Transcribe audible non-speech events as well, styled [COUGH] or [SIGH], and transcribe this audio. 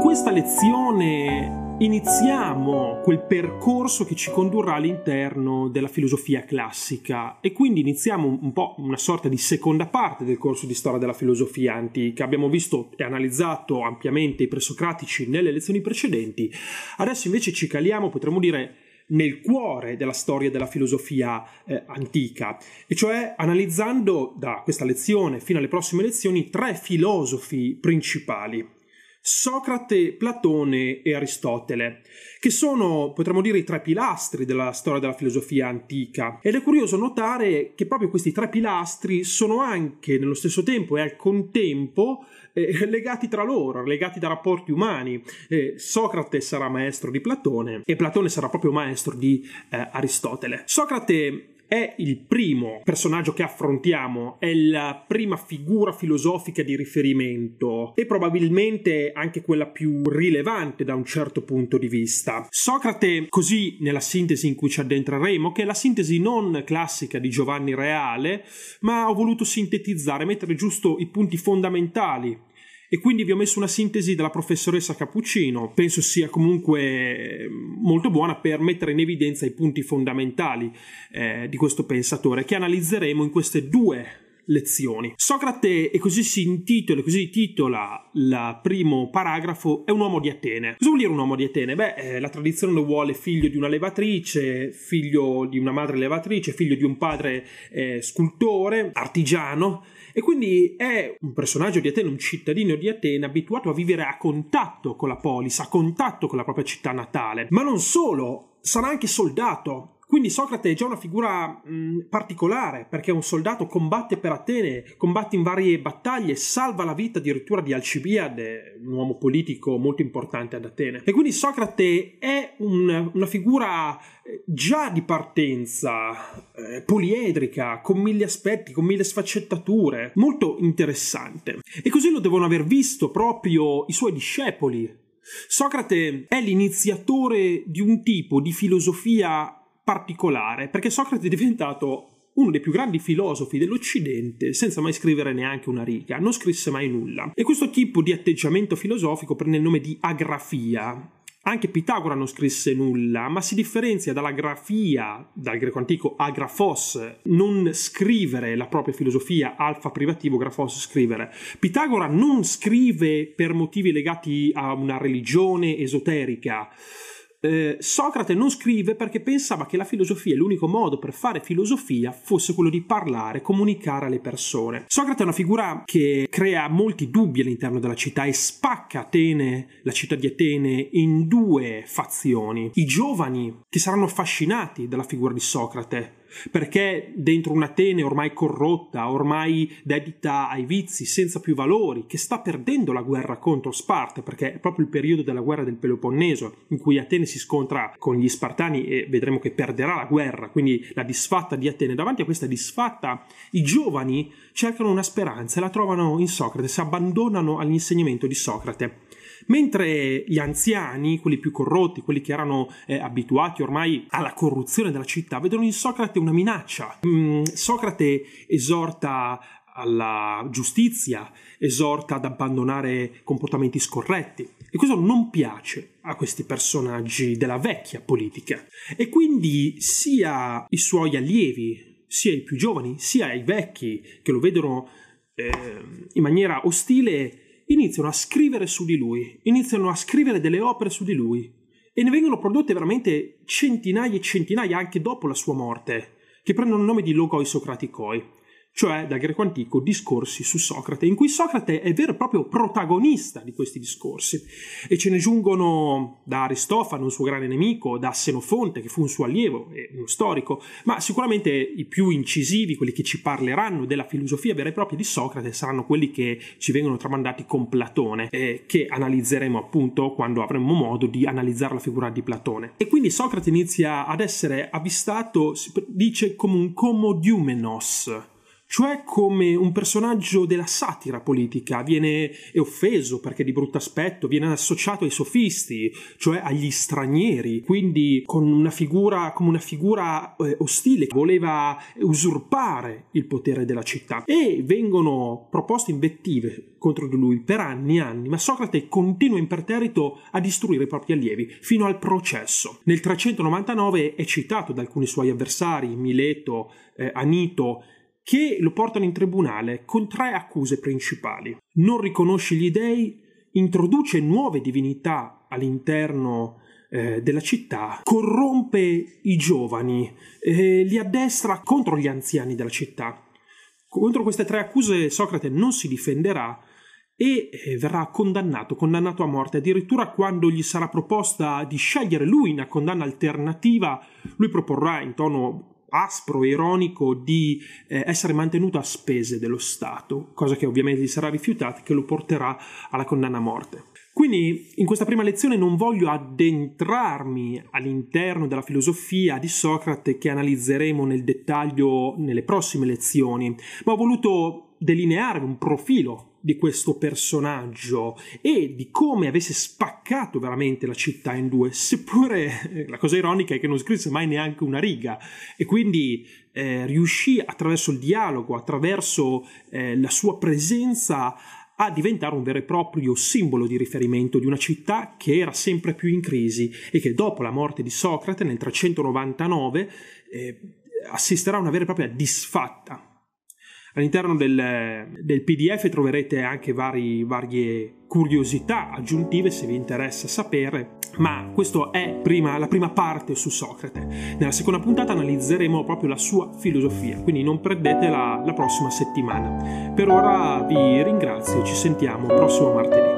questa lezione iniziamo quel percorso che ci condurrà all'interno della filosofia classica e quindi iniziamo un po' una sorta di seconda parte del corso di storia della filosofia antica. Abbiamo visto e analizzato ampiamente i presocratici nelle lezioni precedenti, adesso invece ci caliamo, potremmo dire, nel cuore della storia della filosofia eh, antica, e cioè analizzando da questa lezione fino alle prossime lezioni tre filosofi principali. Socrate, Platone e Aristotele, che sono, potremmo dire, i tre pilastri della storia della filosofia antica. Ed è curioso notare che proprio questi tre pilastri sono anche nello stesso tempo e al contempo eh, [LAUGHS] legati tra loro, legati da rapporti umani. Eh, Socrate sarà maestro di Platone e Platone sarà proprio maestro di eh, Aristotele. Socrate è il primo personaggio che affrontiamo, è la prima figura filosofica di riferimento e probabilmente anche quella più rilevante da un certo punto di vista. Socrate, così nella sintesi in cui ci addentreremo, che è la sintesi non classica di Giovanni Reale, ma ho voluto sintetizzare, mettere giusto i punti fondamentali e quindi vi ho messo una sintesi della professoressa Cappuccino. Penso sia comunque molto buona per mettere in evidenza i punti fondamentali eh, di questo pensatore che analizzeremo in queste due lezioni. Socrate, e così si intitola, così titola il primo paragrafo, è un uomo di Atene. Cosa vuol dire un uomo di Atene? Beh, eh, la tradizione lo vuole figlio di una levatrice, figlio di una madre levatrice, figlio di un padre eh, scultore, artigiano, e quindi è un personaggio di Atene, un cittadino di Atene abituato a vivere a contatto con la polis, a contatto con la propria città natale. Ma non solo, sarà anche soldato, quindi Socrate è già una figura mh, particolare, perché è un soldato, combatte per Atene, combatte in varie battaglie, salva la vita addirittura di Alcibiade, un uomo politico molto importante ad Atene. E quindi Socrate è un, una figura eh, già di partenza, eh, poliedrica, con mille aspetti, con mille sfaccettature, molto interessante. E così lo devono aver visto proprio i suoi discepoli. Socrate è l'iniziatore di un tipo di filosofia particolare, perché Socrate è diventato uno dei più grandi filosofi dell'Occidente senza mai scrivere neanche una riga, non scrisse mai nulla. E questo tipo di atteggiamento filosofico prende il nome di agrafia. Anche Pitagora non scrisse nulla, ma si differenzia dalla grafia, dal greco antico agrafos, non scrivere la propria filosofia, alfa privativo, grafos scrivere. Pitagora non scrive per motivi legati a una religione esoterica, eh, Socrate non scrive perché pensava che la filosofia, l'unico modo per fare filosofia, fosse quello di parlare, comunicare alle persone. Socrate è una figura che crea molti dubbi all'interno della città e spacca Atene, la città di Atene, in due fazioni. I giovani che saranno affascinati dalla figura di Socrate, perché dentro un'Atene ormai corrotta, ormai dedita ai vizi, senza più valori, che sta perdendo la guerra contro Sparta, perché è proprio il periodo della guerra del Peloponneso, in cui Atene si scontra con gli Spartani e vedremo che perderà la guerra, quindi la disfatta di Atene. Davanti a questa disfatta, i giovani cercano una speranza e la trovano in Socrate, si abbandonano all'insegnamento di Socrate. Mentre gli anziani, quelli più corrotti, quelli che erano eh, abituati ormai alla corruzione della città, vedono in Socrate una minaccia. Mm, Socrate esorta alla giustizia, esorta ad abbandonare comportamenti scorretti. E questo non piace a questi personaggi della vecchia politica. E quindi sia i suoi allievi, sia i più giovani, sia i vecchi che lo vedono eh, in maniera ostile, iniziano a scrivere su di lui, iniziano a scrivere delle opere su di lui e ne vengono prodotte veramente centinaia e centinaia anche dopo la sua morte, che prendono il nome di Logoi Socraticoi cioè dal greco antico discorsi su Socrate, in cui Socrate è vero e proprio protagonista di questi discorsi. E ce ne giungono da Aristofano, un suo grande nemico, da Senofonte, che fu un suo allievo e uno storico, ma sicuramente i più incisivi, quelli che ci parleranno della filosofia vera e propria di Socrate, saranno quelli che ci vengono tramandati con Platone, eh, che analizzeremo appunto quando avremo modo di analizzare la figura di Platone. E quindi Socrate inizia ad essere avvistato, dice come un comodiumenos, cioè come un personaggio della satira politica, viene offeso perché di brutto aspetto, viene associato ai sofisti, cioè agli stranieri, quindi con una figura, come una figura eh, ostile, voleva usurpare il potere della città e vengono proposte invettive contro di lui per anni e anni, ma Socrate continua imperterrito a distruggere i propri allievi fino al processo. Nel 399 è citato da alcuni suoi avversari, Mileto, eh, Anito, che lo portano in tribunale con tre accuse principali. Non riconosce gli dei, introduce nuove divinità all'interno eh, della città, corrompe i giovani, eh, li addestra contro gli anziani della città. Contro queste tre accuse Socrate non si difenderà e eh, verrà condannato, condannato a morte. Addirittura quando gli sarà proposta di scegliere lui una condanna alternativa, lui proporrà in tono aspro e ironico di eh, essere mantenuto a spese dello Stato, cosa che ovviamente gli sarà rifiutata e che lo porterà alla condanna a morte. Quindi in questa prima lezione non voglio addentrarmi all'interno della filosofia di Socrate che analizzeremo nel dettaglio nelle prossime lezioni, ma ho voluto delineare un profilo di questo personaggio e di come avesse spaccato veramente la città in due, seppure la cosa ironica è che non scrisse mai neanche una riga. E quindi eh, riuscì attraverso il dialogo, attraverso eh, la sua presenza a diventare un vero e proprio simbolo di riferimento di una città che era sempre più in crisi e che dopo la morte di Socrate nel 399 eh, assisterà a una vera e propria disfatta All'interno del, del PDF troverete anche vari, varie curiosità aggiuntive se vi interessa sapere, ma questa è prima, la prima parte su Socrate. Nella seconda puntata analizzeremo proprio la sua filosofia, quindi non perdetela la prossima settimana. Per ora vi ringrazio ci sentiamo prossimo martedì.